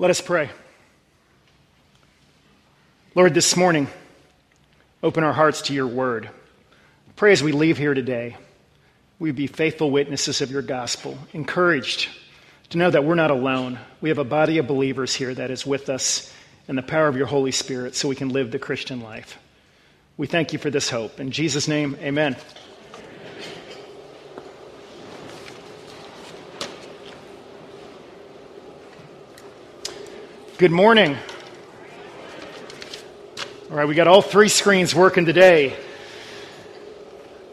Let us pray. Lord, this morning, open our hearts to your word. Pray as we leave here today, we be faithful witnesses of your gospel, encouraged to know that we're not alone. We have a body of believers here that is with us in the power of your Holy Spirit so we can live the Christian life. We thank you for this hope. In Jesus' name, amen. Good morning. All right, we got all three screens working today.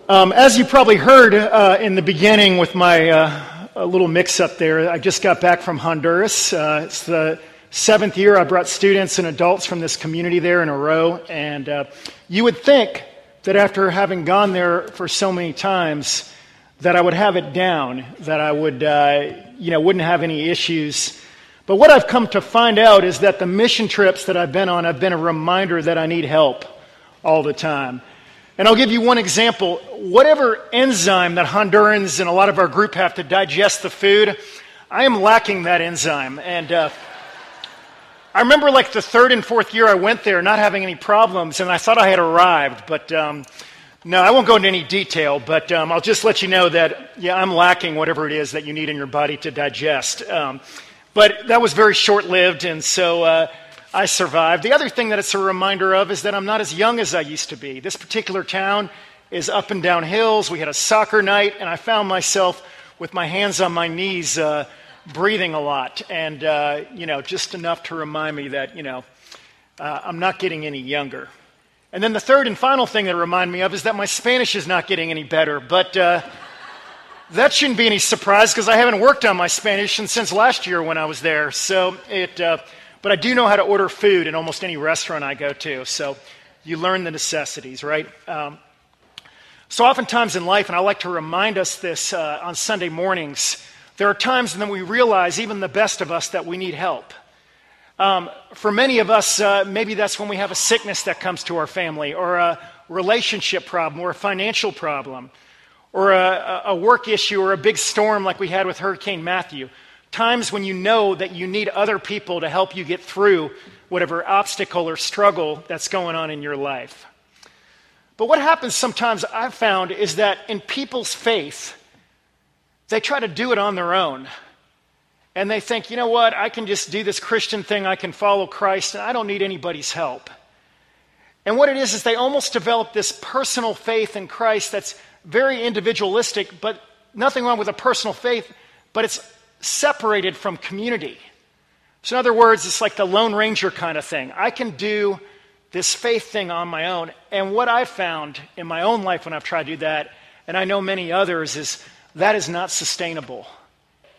Um, as you probably heard uh, in the beginning with my uh, little mix up there, I just got back from Honduras. Uh, it's the seventh year I brought students and adults from this community there in a row. And uh, you would think that after having gone there for so many times, that I would have it down, that I would, uh, you know, wouldn't have any issues but what I've come to find out is that the mission trips that I've been on have been a reminder that I need help all the time. And I'll give you one example. Whatever enzyme that Hondurans and a lot of our group have to digest the food, I am lacking that enzyme. And uh, I remember like the third and fourth year I went there not having any problems, and I thought I had arrived. But um, no, I won't go into any detail, but um, I'll just let you know that, yeah, I'm lacking whatever it is that you need in your body to digest. Um, but that was very short lived, and so uh, I survived. The other thing that it's a reminder of is that I'm not as young as I used to be. This particular town is up and down hills. We had a soccer night, and I found myself with my hands on my knees uh, breathing a lot, and, uh, you know, just enough to remind me that, you know, uh, I'm not getting any younger. And then the third and final thing that remind me of is that my Spanish is not getting any better. But uh, that shouldn't be any surprise because I haven't worked on my Spanish since last year when I was there. So it, uh, but I do know how to order food in almost any restaurant I go to. So you learn the necessities, right? Um, so oftentimes in life, and I like to remind us this uh, on Sunday mornings, there are times when we realize, even the best of us, that we need help. Um, for many of us, uh, maybe that's when we have a sickness that comes to our family, or a relationship problem, or a financial problem or a, a work issue or a big storm like we had with Hurricane Matthew. Times when you know that you need other people to help you get through whatever obstacle or struggle that's going on in your life. But what happens sometimes I've found is that in people's faith, they try to do it on their own. And they think, you know what, I can just do this Christian thing, I can follow Christ, and I don't need anybody's help. And what it is, is they almost develop this personal faith in Christ that's very individualistic, but nothing wrong with a personal faith, but it's separated from community. So, in other words, it's like the Lone Ranger kind of thing. I can do this faith thing on my own. And what I've found in my own life when I've tried to do that, and I know many others, is that is not sustainable.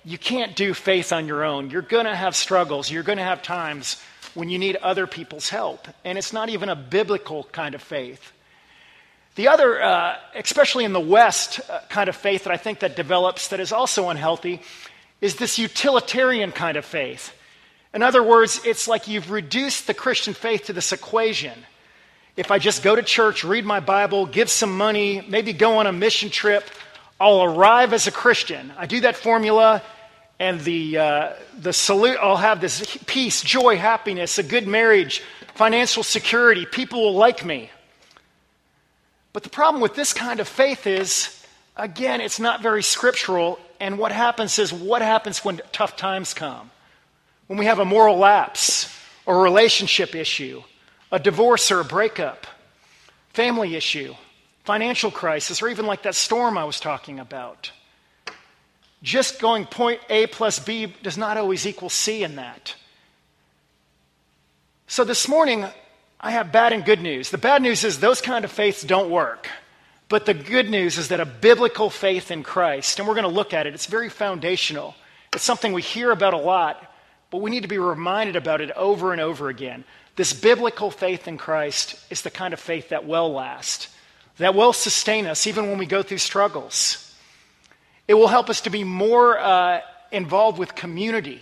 You can't do faith on your own. You're going to have struggles. You're going to have times when you need other people's help. And it's not even a biblical kind of faith. The other, uh, especially in the West, uh, kind of faith that I think that develops that is also unhealthy is this utilitarian kind of faith. In other words, it's like you've reduced the Christian faith to this equation. If I just go to church, read my Bible, give some money, maybe go on a mission trip, I'll arrive as a Christian. I do that formula, and the, uh, the salute, I'll have this peace, joy, happiness, a good marriage, financial security. People will like me. But the problem with this kind of faith is, again, it's not very scriptural. And what happens is, what happens when tough times come? When we have a moral lapse, or a relationship issue, a divorce or a breakup, family issue, financial crisis, or even like that storm I was talking about. Just going point A plus B does not always equal C in that. So this morning, I have bad and good news. The bad news is those kind of faiths don't work. But the good news is that a biblical faith in Christ, and we're going to look at it, it's very foundational. It's something we hear about a lot, but we need to be reminded about it over and over again. This biblical faith in Christ is the kind of faith that will last, that will sustain us even when we go through struggles. It will help us to be more uh, involved with community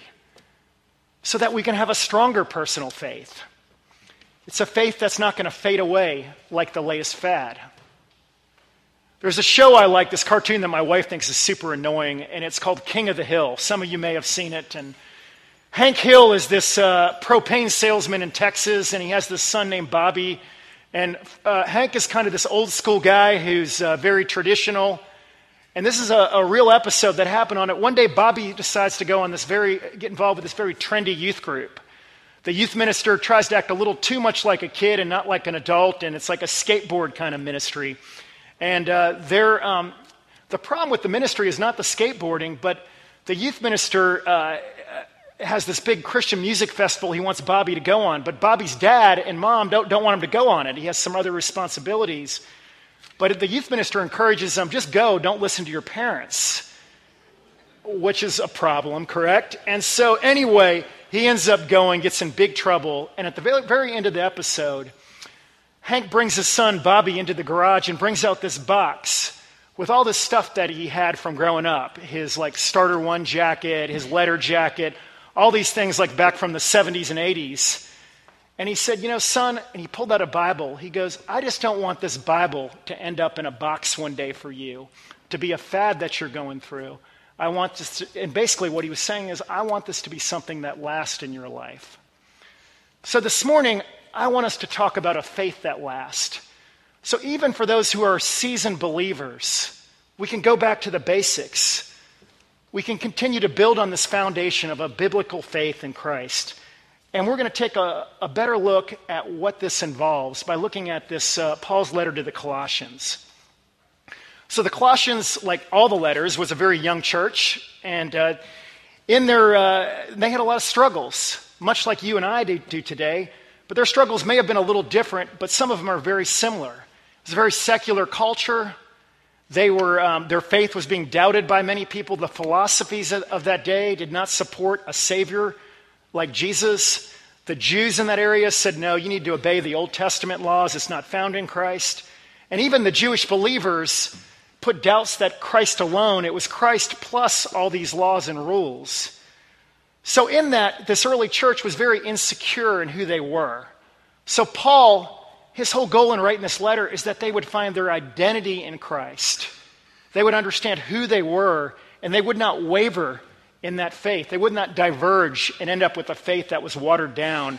so that we can have a stronger personal faith. It's a faith that's not going to fade away like the latest fad. There's a show I like, this cartoon that my wife thinks is super annoying, and it's called King of the Hill. Some of you may have seen it, and Hank Hill is this uh, propane salesman in Texas, and he has this son named Bobby. And uh, Hank is kind of this old school guy who's uh, very traditional. And this is a, a, real episode that happened on it. One day, Bobby decides to go on this very, get involved with this very trendy youth group. The youth minister tries to act a little too much like a kid and not like an adult, and it's like a skateboard kind of ministry. And uh, um, the problem with the ministry is not the skateboarding, but the youth minister uh, has this big Christian music festival he wants Bobby to go on, but Bobby's dad and mom don't, don't want him to go on it. He has some other responsibilities. But the youth minister encourages him just go, don't listen to your parents, which is a problem, correct? And so, anyway, he ends up going, gets in big trouble, and at the very, very end of the episode, Hank brings his son Bobby into the garage and brings out this box with all this stuff that he had from growing up his like starter one jacket, his letter jacket, all these things like back from the 70s and 80s. And he said, You know, son, and he pulled out a Bible. He goes, I just don't want this Bible to end up in a box one day for you, to be a fad that you're going through. I want this to, and basically what he was saying is, I want this to be something that lasts in your life. So this morning, I want us to talk about a faith that lasts. So even for those who are seasoned believers, we can go back to the basics. We can continue to build on this foundation of a biblical faith in Christ. And we're going to take a, a better look at what this involves by looking at this uh, Paul's letter to the Colossians. So the Colossians, like all the letters, was a very young church, and uh, in their, uh, they had a lot of struggles, much like you and I do, do today. But their struggles may have been a little different, but some of them are very similar. It was a very secular culture. They were, um, their faith was being doubted by many people. The philosophies of, of that day did not support a Savior like Jesus. The Jews in that area said, no, you need to obey the Old Testament laws. It's not found in Christ. And even the Jewish believers put doubts that Christ alone, it was Christ plus all these laws and rules. So, in that, this early church was very insecure in who they were. So, Paul, his whole goal in writing this letter is that they would find their identity in Christ. They would understand who they were, and they would not waver in that faith. They would not diverge and end up with a faith that was watered down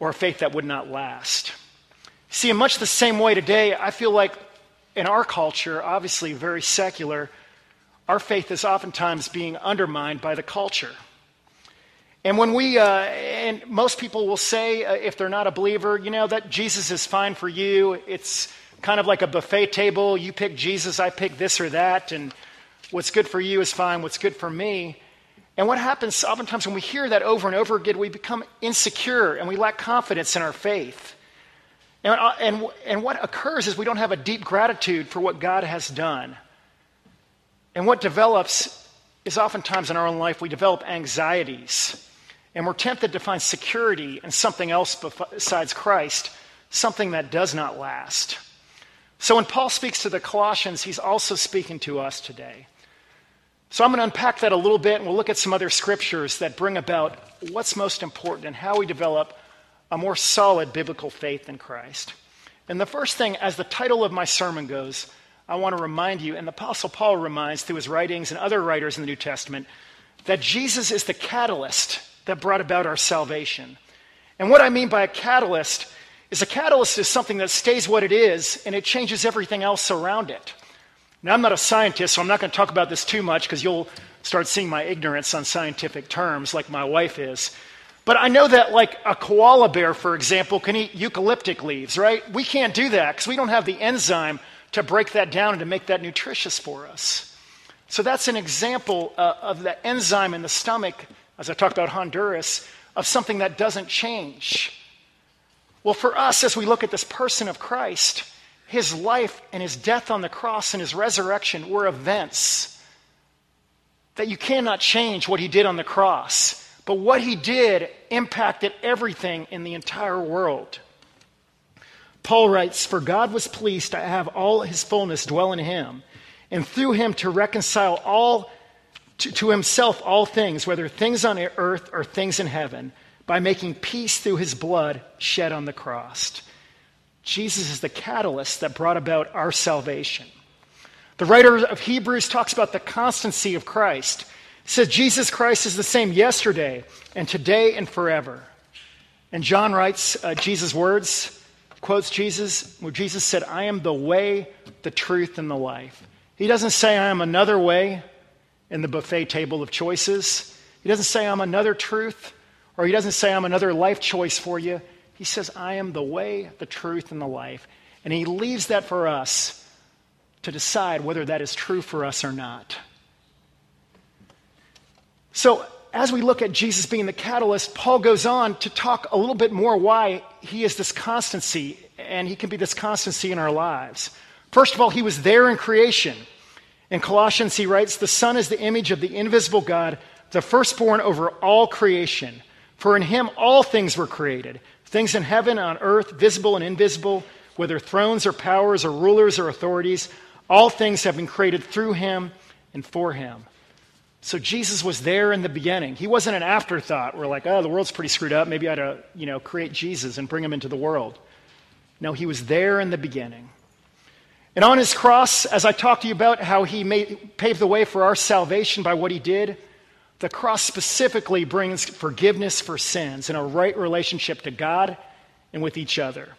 or a faith that would not last. See, in much the same way today, I feel like in our culture, obviously very secular, our faith is oftentimes being undermined by the culture. And when we, uh, and most people will say, uh, if they're not a believer, you know, that Jesus is fine for you. It's kind of like a buffet table. You pick Jesus, I pick this or that, and what's good for you is fine, what's good for me. And what happens oftentimes when we hear that over and over again, we become insecure and we lack confidence in our faith. And, uh, and, and what occurs is we don't have a deep gratitude for what God has done. And what develops is oftentimes in our own life, we develop anxieties. And we're tempted to find security in something else besides Christ, something that does not last. So when Paul speaks to the Colossians, he's also speaking to us today. So I'm going to unpack that a little bit, and we'll look at some other scriptures that bring about what's most important and how we develop a more solid biblical faith in Christ. And the first thing, as the title of my sermon goes, I want to remind you, and the Apostle Paul reminds through his writings and other writers in the New Testament, that Jesus is the catalyst that brought about our salvation. And what I mean by a catalyst is a catalyst is something that stays what it is and it changes everything else around it. Now, I'm not a scientist, so I'm not going to talk about this too much because you'll start seeing my ignorance on scientific terms like my wife is. But I know that, like a koala bear, for example, can eat eucalyptic leaves, right? We can't do that because we don't have the enzyme to break that down and to make that nutritious for us. So that's an example uh, of the enzyme in the stomach, as I talked about Honduras, of something that doesn't change. Well, for us, as we look at this person of Christ, his life and his death on the cross and his resurrection were events that you cannot change what he did on the cross. But what he did impacted everything in the entire world. Paul writes, For God was pleased to have all his fullness dwell in him, and through him to reconcile all to, to, himself all things, whether things on earth or things in heaven, by making peace through his blood shed on the cross. Jesus is the catalyst that brought about our salvation. The writer of Hebrews talks about the constancy of Christ, Says Jesus Christ is the same yesterday and today and forever. And John writes uh, Jesus' words, quotes Jesus, where Jesus said, I am the way, the truth, and the life. He doesn't say, I am another way in the buffet table of choices. He doesn't say, I'm another truth, or he doesn't say, I'm another life choice for you. He says, I am the way, the truth, and the life. And he leaves that for us to decide whether that is true for us or not. So, as we look at Jesus being the catalyst, Paul goes on to talk a little bit more why he is this constancy and he can be this constancy in our lives. First of all, he was there in creation. In Colossians, he writes, The Son is the image of the invisible God, the firstborn over all creation. For in him all things were created things in heaven, on earth, visible and invisible, whether thrones or powers or rulers or authorities. All things have been created through him and for him. So Jesus was there in the beginning. He wasn't an afterthought. We're like, oh, the world's pretty screwed up. Maybe I ought to, you know, create Jesus and bring him into the world. No, he was there in the beginning. And on his cross, as I talked to you about how he made, paved the way for our salvation by what he did, the cross specifically brings forgiveness for sins and a right relationship to God and with each other.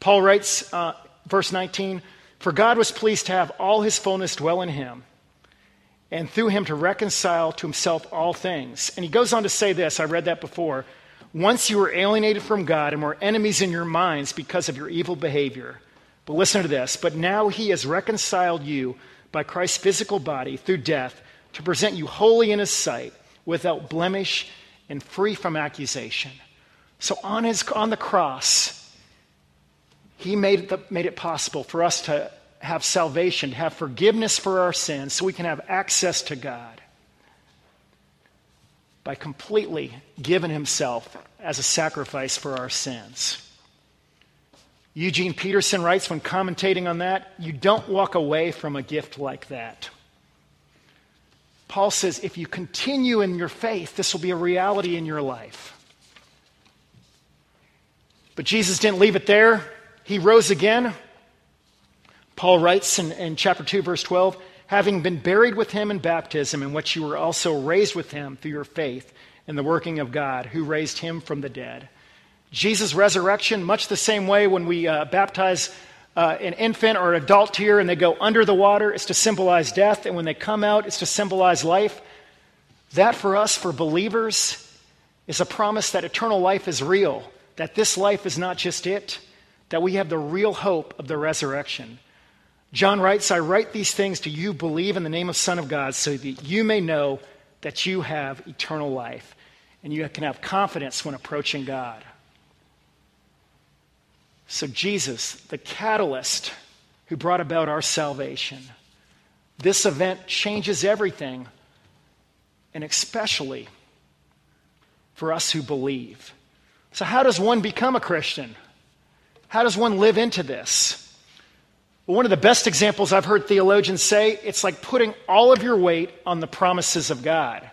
Paul writes, uh, verse 19, For God was pleased to have all his fullness dwell in him and through him to reconcile to himself all things. And he goes on to say this I read that before. Once you were alienated from God and were enemies in your minds because of your evil behavior. But listen to this. But now he has reconciled you by Christ's physical body through death to present you holy in his sight, without blemish and free from accusation. So on, his, on the cross, he made, the, made it possible for us to have salvation, to have forgiveness for our sins, so we can have access to God by completely giving himself as a sacrifice for our sins. Eugene Peterson writes when commentating on that, you don't walk away from a gift like that. Paul says if you continue in your faith, this will be a reality in your life. But Jesus didn't leave it there. He rose again. Paul writes in, in chapter 2, verse 12, having been buried with him in baptism, in which you were also raised with him through your faith in the working of God, who raised him from the dead. Jesus' resurrection, much the same way when we uh, baptize uh, an infant or an adult here and they go under the water, it's to symbolize death. And when they come out, it's to symbolize life. That for us, for believers, is a promise that eternal life is real, that this life is not just it, that we have the real hope of the resurrection. John writes, I write these things to you, believe in the name of Son of God, so that you may know that you have eternal life and you can have confidence when approaching God. So, Jesus, the catalyst who brought about our salvation, this event changes everything, and especially for us who believe. So, how does one become a Christian? How does one live into this? Well, one of the best examples I've heard theologians say it's like putting all of your weight on the promises of God.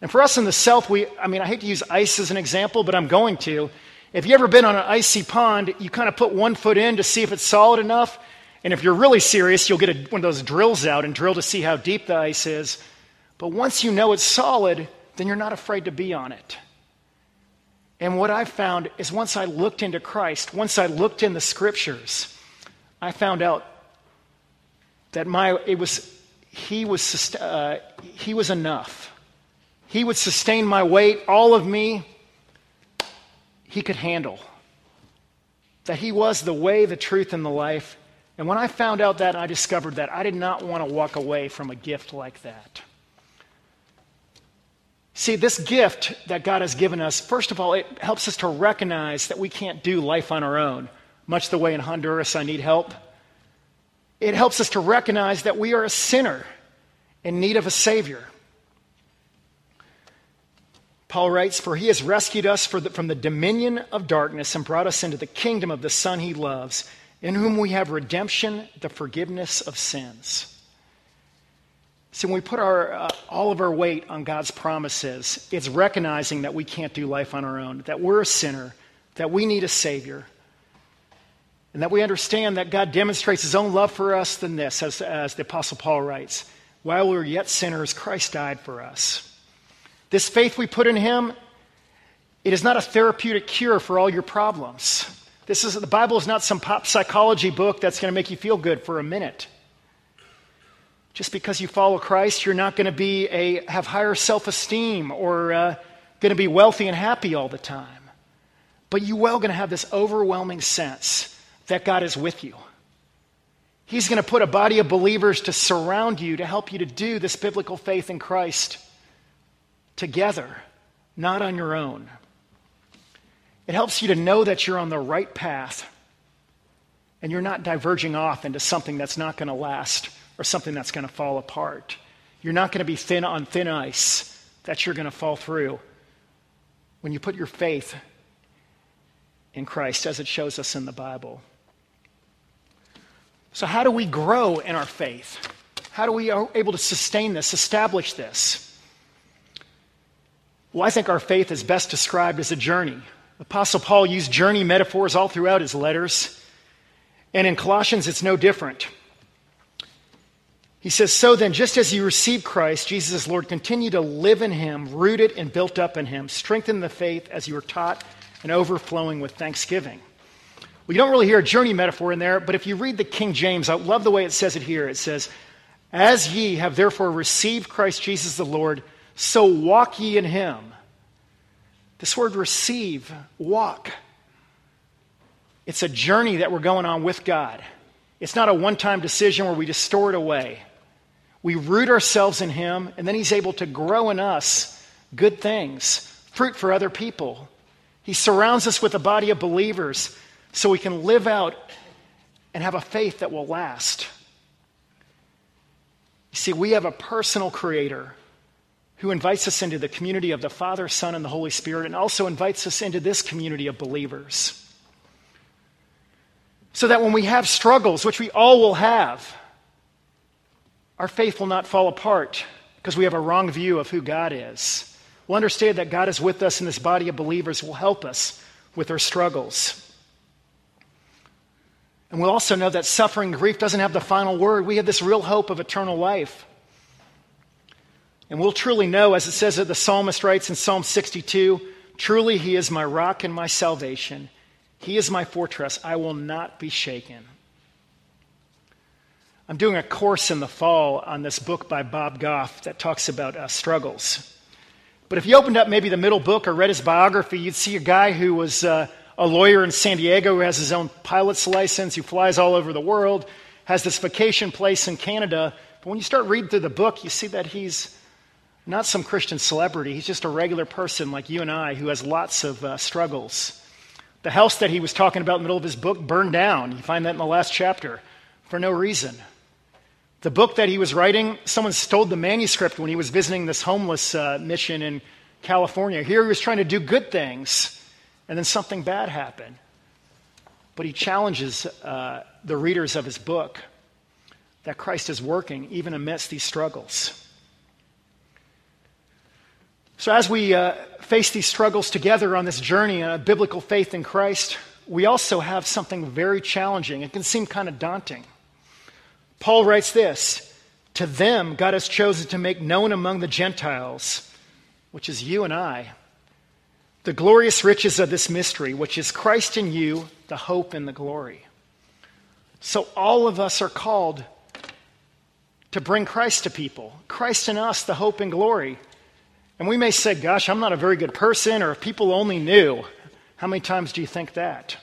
And for us in the South, we, I mean, I hate to use ice as an example, but I'm going to. If you've ever been on an icy pond, you kind of put one foot in to see if it's solid enough. And if you're really serious, you'll get a, one of those drills out and drill to see how deep the ice is. But once you know it's solid, then you're not afraid to be on it. And what I've found is once I looked into Christ, once I looked in the scriptures, I found out that my, it was, he, was, uh, he was enough. He would sustain my weight, all of me, he could handle. That he was the way, the truth, and the life. And when I found out that, I discovered that I did not want to walk away from a gift like that. See, this gift that God has given us, first of all, it helps us to recognize that we can't do life on our own much the way in Honduras I need help. It helps us to recognize that we are a sinner in need of a Savior. Paul writes, For he has rescued us the, from the dominion of darkness and brought us into the kingdom of the Son he loves, in whom we have redemption, the forgiveness of sins. See, when we put our, uh, all of our weight on God's promises, it's recognizing that we can't do life on our own, that we're a sinner, that we need a Savior, and that we understand that God demonstrates his own love for us than this, as, as the Apostle Paul writes, While we were yet sinners, Christ died for us. This faith we put in him, it is not a therapeutic cure for all your problems. This is, the Bible is not some pop psychology book that's going to make you feel good for a minute. Just because you follow Christ, you're not going to be a, have higher self esteem or uh, going to be wealthy and happy all the time. But you will going to have this overwhelming sense that God is with you. He's going to put a body of believers to surround you to help you to do this biblical faith in Christ together, not on your own. It helps you to know that you're on the right path and you're not diverging off into something that's not going to last or something that's going to fall apart. You're not going to be thin on thin ice that you're going to fall through when you put your faith in Christ as it shows us in the Bible. So, how do we grow in our faith? How do we are able to sustain this, establish this? Well, I think our faith is best described as a journey. Apostle Paul used journey metaphors all throughout his letters. And in Colossians, it's no different. He says, So then, just as you received Christ, Jesus as Lord, continue to live in him, rooted and built up in him. Strengthen the faith as you were taught and overflowing with thanksgiving. Well, you don't really hear a journey metaphor in there, but if you read the King James, I love the way it says it here. It says, As ye have therefore received Christ Jesus the Lord, so walk ye in him. This word receive, walk. It's a journey that we're going on with God. It's not a one time decision where we just store it away. We root ourselves in Him, and then He's able to grow in us good things, fruit for other people. He surrounds us with a body of believers so we can live out and have a faith that will last. You see, we have a personal creator who invites us into the community of the Father, Son, and the Holy Spirit, and also invites us into this community of believers. So that when we have struggles, which we all will have, our faith will not fall apart because we have a wrong view of who God is. We'll understand that God is with us, and this body of believers will help us with our struggles. And we'll also know that suffering, grief doesn't have the final word. We have this real hope of eternal life. And we'll truly know, as it says that the psalmist writes in Psalm 62 truly, He is my rock and my salvation. He is my fortress. I will not be shaken. I'm doing a course in the fall on this book by Bob Goff that talks about uh, struggles. But if you opened up maybe the middle book or read his biography, you'd see a guy who was. Uh, a lawyer in San Diego who has his own pilot's license, who flies all over the world, has this vacation place in Canada. But when you start reading through the book, you see that he's not some Christian celebrity. He's just a regular person like you and I who has lots of uh, struggles. The house that he was talking about in the middle of his book burned down. You find that in the last chapter for no reason. The book that he was writing, someone stole the manuscript when he was visiting this homeless uh, mission in California. Here he was trying to do good things and then something bad happened. But he challenges uh, the readers of his book that Christ is working even amidst these struggles. So, as we uh, face these struggles together on this journey, a biblical faith in Christ, we also have something very challenging. It can seem kind of daunting. Paul writes this To them, God has chosen to make known among the Gentiles, which is you and I the glorious riches of this mystery, which is Christ in you, the hope and the glory. So all of us are called to bring Christ to people. Christ in us, the hope and glory. And we may say, gosh, I'm not a very good person, or if people only knew. How many times do you think that?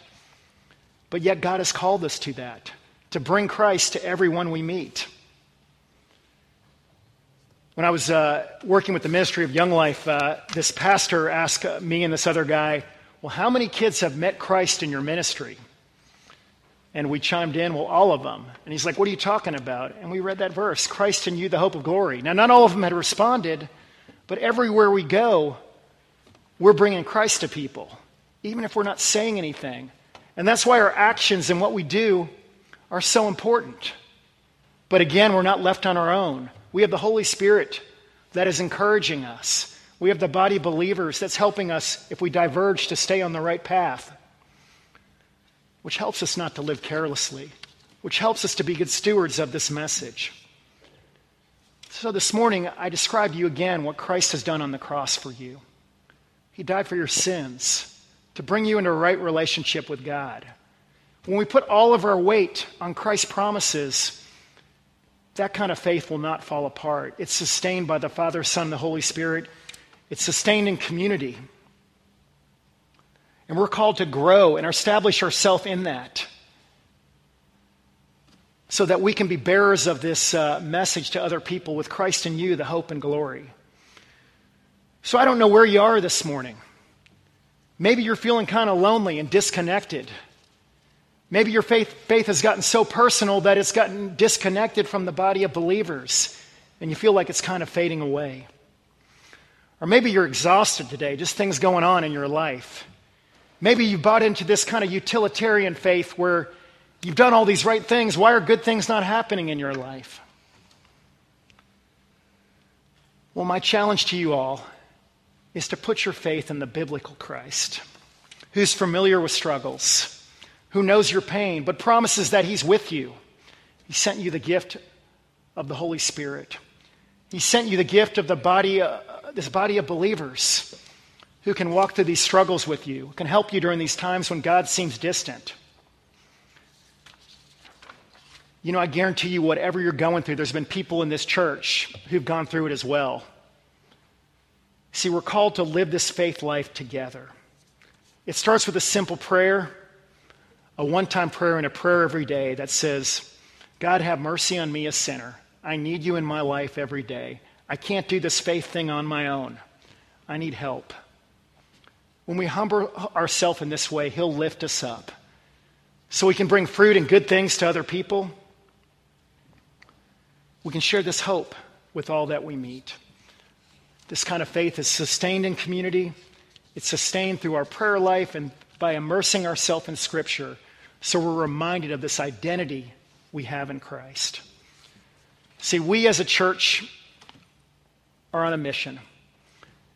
But yet God has called us to that, to bring Christ to everyone we meet. When I was uh, working with the Ministry of Young Life, uh, this pastor asked uh, me and this other guy, Well, how many kids have met Christ in your ministry? And we chimed in, Well, all of them. And he's like, What are you talking about? And we read that verse Christ in you, the hope of glory. Now, not all of them had responded, but everywhere we go, we're bringing Christ to people, even if we're not saying anything. And that's why our actions and what we do are so important. But again, we're not left on our own. We have the Holy Spirit that is encouraging us. We have the body of believers that's helping us, if we diverge, to stay on the right path, which helps us not to live carelessly, which helps us to be good stewards of this message. So this morning, I describe you again what Christ has done on the cross for you. He died for your sins to bring you into a right relationship with God. When we put all of our weight on Christ's promises, that kind of faith will not fall apart. It's sustained by the Father, Son, the Holy Spirit. It's sustained in community. And we're called to grow and establish ourselves in that so that we can be bearers of this uh, message to other people with Christ in you, the hope and glory. So I don't know where you are this morning. Maybe you're feeling kind of lonely and disconnected. Maybe your faith, faith has gotten so personal that it's gotten disconnected from the body of believers and you feel like it's kind of fading away. Or maybe you're exhausted today, just things going on in your life. Maybe you bought into this kind of utilitarian faith where you've done all these right things. Why are good things not happening in your life? Well, my challenge to you all is to put your faith in the biblical Christ, who's familiar with struggles, who knows your pain, but promises that he's with you. He sent you the gift of the Holy Spirit. He sent you the gift of the body, uh, this body of believers who can walk through these struggles with you, can help you during these times when God seems distant. You know, I guarantee you, whatever you're going through, there's been people in this church who've gone through it as well. See, we're called to live this faith life together. It starts with a simple prayer, a one time prayer, and a prayer every day that says, God, have mercy on me, a sinner. I need you in my life every day. I can't do this faith thing on my own. I need help. When we humble ourselves in this way, He'll lift us up so we can bring fruit and good things to other people. We can share this hope with all that we meet. This kind of faith is sustained in community, it's sustained through our prayer life and by immersing ourselves in Scripture so we're reminded of this identity we have in Christ. See, we as a church are on a mission.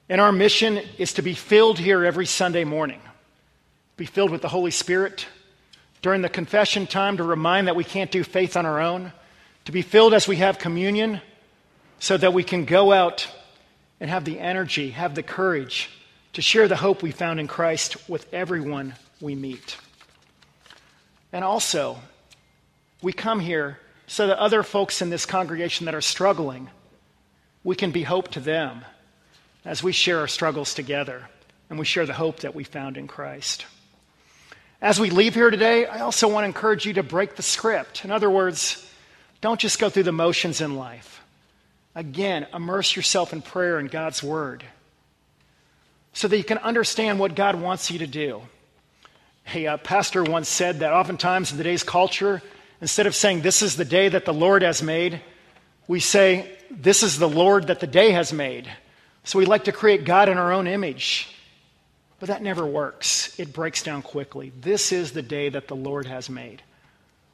And our mission is to be filled here every Sunday morning, be filled with the Holy Spirit during the confession time to remind that we can't do faith on our own, to be filled as we have communion so that we can go out and have the energy, have the courage to share the hope we found in Christ with everyone we meet. And also, we come here so that other folks in this congregation that are struggling, we can be hope to them as we share our struggles together and we share the hope that we found in Christ. As we leave here today, I also want to encourage you to break the script. In other words, don't just go through the motions in life. Again, immerse yourself in prayer and God's Word so that you can understand what God wants you to do. A uh, pastor once said that oftentimes in today's culture, instead of saying, This is the day that the Lord has made, we say, This is the Lord that the day has made. So we like to create God in our own image. But that never works. It breaks down quickly. This is the day that the Lord has made.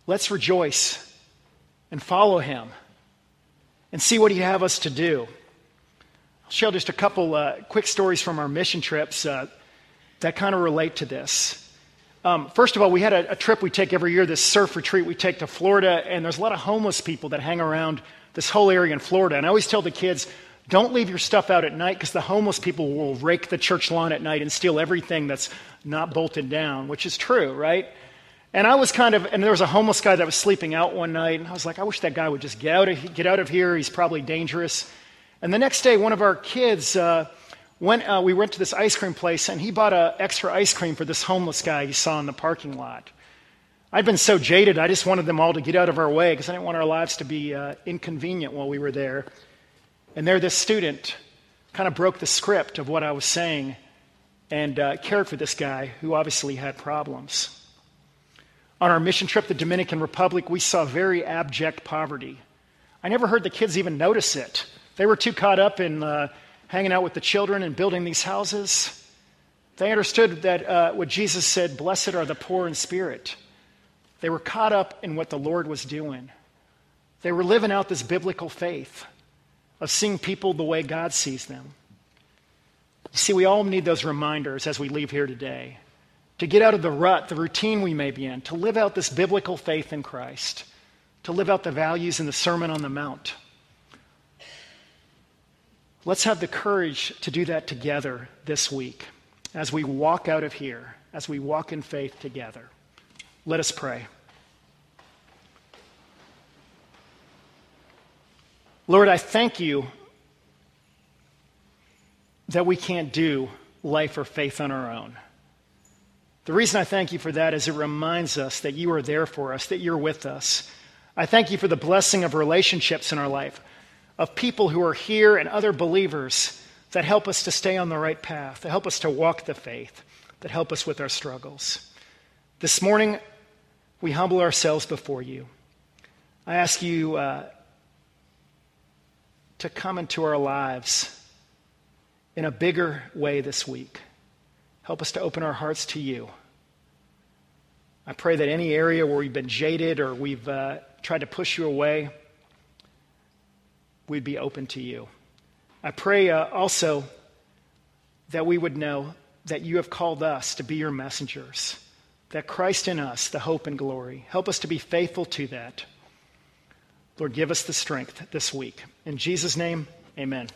Let's rejoice and follow him and see what he have us to do. I'll share just a couple uh, quick stories from our mission trips uh, that kind of relate to this. Um, first of all, we had a, a, trip we take every year, this surf retreat we take to Florida, and there's a lot of homeless people that hang around this whole area in Florida. And I always tell the kids, don't leave your stuff out at night because the homeless people will rake the church lawn at night and steal everything that's not bolted down, which is true, right? And I was kind of, and there was a homeless guy that was sleeping out one night, and I was like, I wish that guy would just get out of, get out of here. He's probably dangerous. And the next day, one of our kids uh, uh, we went to this ice cream place, and he bought an extra ice cream for this homeless guy he saw in the parking lot. I'd been so jaded, I just wanted them all to get out of our way because I didn't want our lives to be uh, inconvenient while we were there. And there, this student kind of broke the script of what I was saying and uh, cared for this guy who obviously had problems. On our mission trip to the Dominican Republic, we saw very abject poverty. I never heard the kids even notice it. They were too caught up in uh, hanging out with the children and building these houses. They understood that uh, what Jesus said, Blessed are the poor in spirit. They were caught up in what the Lord was doing. They were living out this biblical faith of seeing people the way God sees them. You see, we all need those reminders as we leave here today to get out of the rut, the routine we may be in, to live out this biblical faith in Christ, to live out the values in the Sermon on the Mount. Let's have the courage to do that together this week as we walk out of here, as we walk in faith together. Let us pray. Lord, I thank you that we can't do life or faith on our own. The reason I thank you for that is it reminds us that you are there for us, that you're with us. I thank you for the blessing of relationships in our life, of people who are here and other believers that help us to stay on the right path, that help us to walk the faith, that help us with our struggles. This morning, we humble ourselves before you. I ask you uh, to come into our lives in a bigger way this week. Help us to open our hearts to you. I pray that any area where we've been jaded or we've uh, tried to push you away, we'd be open to you. I pray uh, also that we would know that you have called us to be your messengers, that Christ in us, the hope and glory, help us to be faithful to that. Lord, give us the strength this week. In Jesus' name, amen.